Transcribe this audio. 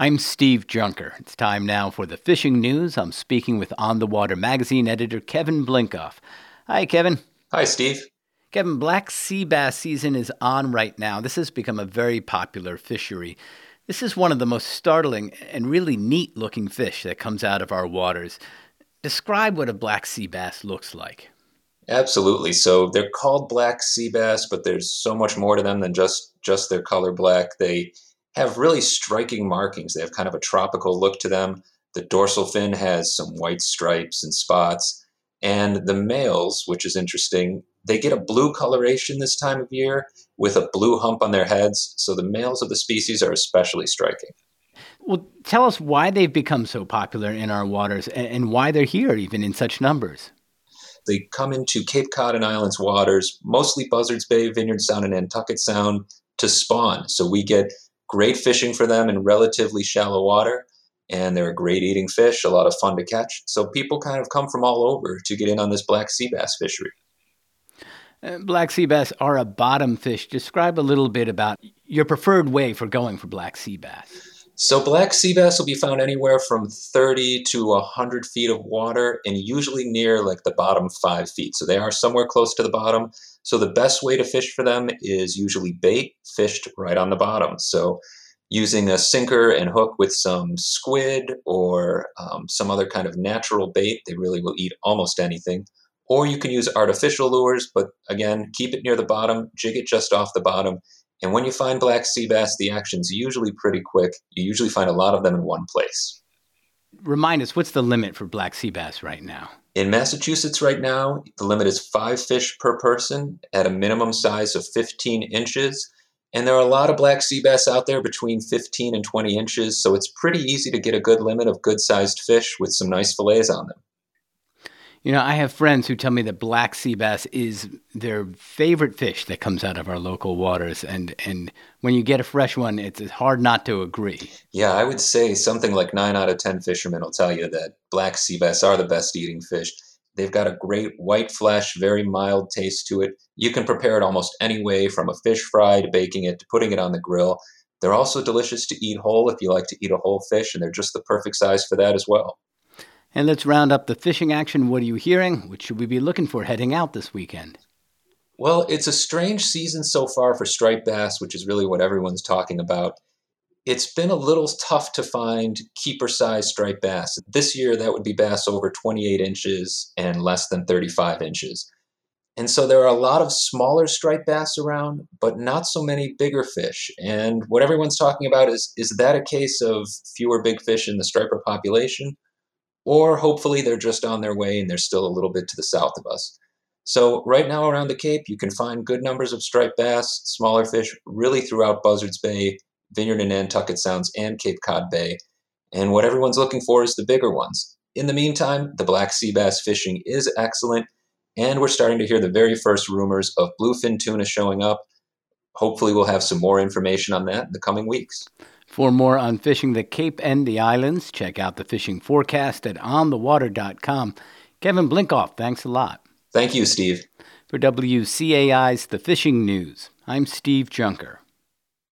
I'm Steve Junker. It's time now for the fishing news. I'm speaking with On the Water magazine editor Kevin Blinkoff. Hi, Kevin. Hi, Steve. Kevin, black sea bass season is on right now. This has become a very popular fishery. This is one of the most startling and really neat looking fish that comes out of our waters. Describe what a black sea bass looks like. Absolutely. So they're called black sea bass, but there's so much more to them than just just their color black. They have really striking markings. They have kind of a tropical look to them. The dorsal fin has some white stripes and spots. And the males, which is interesting, they get a blue coloration this time of year with a blue hump on their heads. So the males of the species are especially striking. Well, tell us why they've become so popular in our waters and why they're here even in such numbers. They come into Cape Cod and Islands waters, mostly Buzzards Bay, Vineyard Sound, and Nantucket Sound, to spawn. So we get great fishing for them in relatively shallow water, and they're a great eating fish, a lot of fun to catch. So people kind of come from all over to get in on this black sea bass fishery. Uh, black sea bass are a bottom fish. Describe a little bit about your preferred way for going for black sea bass. So black sea bass will be found anywhere from 30 to 100 feet of water and usually near like the bottom five feet. So they are somewhere close to the bottom. So the best way to fish for them is usually bait fished right on the bottom. So using a sinker and hook with some squid or um, some other kind of natural bait, they really will eat almost anything. Or you can use artificial lures, but again, keep it near the bottom, jig it just off the bottom, and when you find black sea bass, the action's usually pretty quick. You usually find a lot of them in one place. Remind us, what's the limit for black sea bass right now? In Massachusetts right now, the limit is five fish per person at a minimum size of 15 inches. And there are a lot of black sea bass out there between 15 and 20 inches, so it's pretty easy to get a good limit of good sized fish with some nice fillets on them. You know, I have friends who tell me that black sea bass is their favorite fish that comes out of our local waters, and and when you get a fresh one, it's hard not to agree. Yeah, I would say something like nine out of ten fishermen will tell you that black sea bass are the best eating fish. They've got a great white flesh, very mild taste to it. You can prepare it almost any way, from a fish fry to baking it to putting it on the grill. They're also delicious to eat whole if you like to eat a whole fish, and they're just the perfect size for that as well. And let's round up the fishing action. What are you hearing? What should we be looking for heading out this weekend? Well, it's a strange season so far for striped bass, which is really what everyone's talking about. It's been a little tough to find keeper size striped bass. This year, that would be bass over 28 inches and less than 35 inches. And so there are a lot of smaller striped bass around, but not so many bigger fish. And what everyone's talking about is is that a case of fewer big fish in the striper population? Or hopefully they're just on their way and they're still a little bit to the south of us. So, right now around the Cape, you can find good numbers of striped bass, smaller fish, really throughout Buzzards Bay, Vineyard and Nantucket Sounds, and Cape Cod Bay. And what everyone's looking for is the bigger ones. In the meantime, the black sea bass fishing is excellent, and we're starting to hear the very first rumors of bluefin tuna showing up. Hopefully, we'll have some more information on that in the coming weeks. For more on fishing the Cape and the islands, check out the fishing forecast at onthewater.com. Kevin Blinkoff, thanks a lot. Thank you, Steve. For WCAI's The Fishing News, I'm Steve Junker.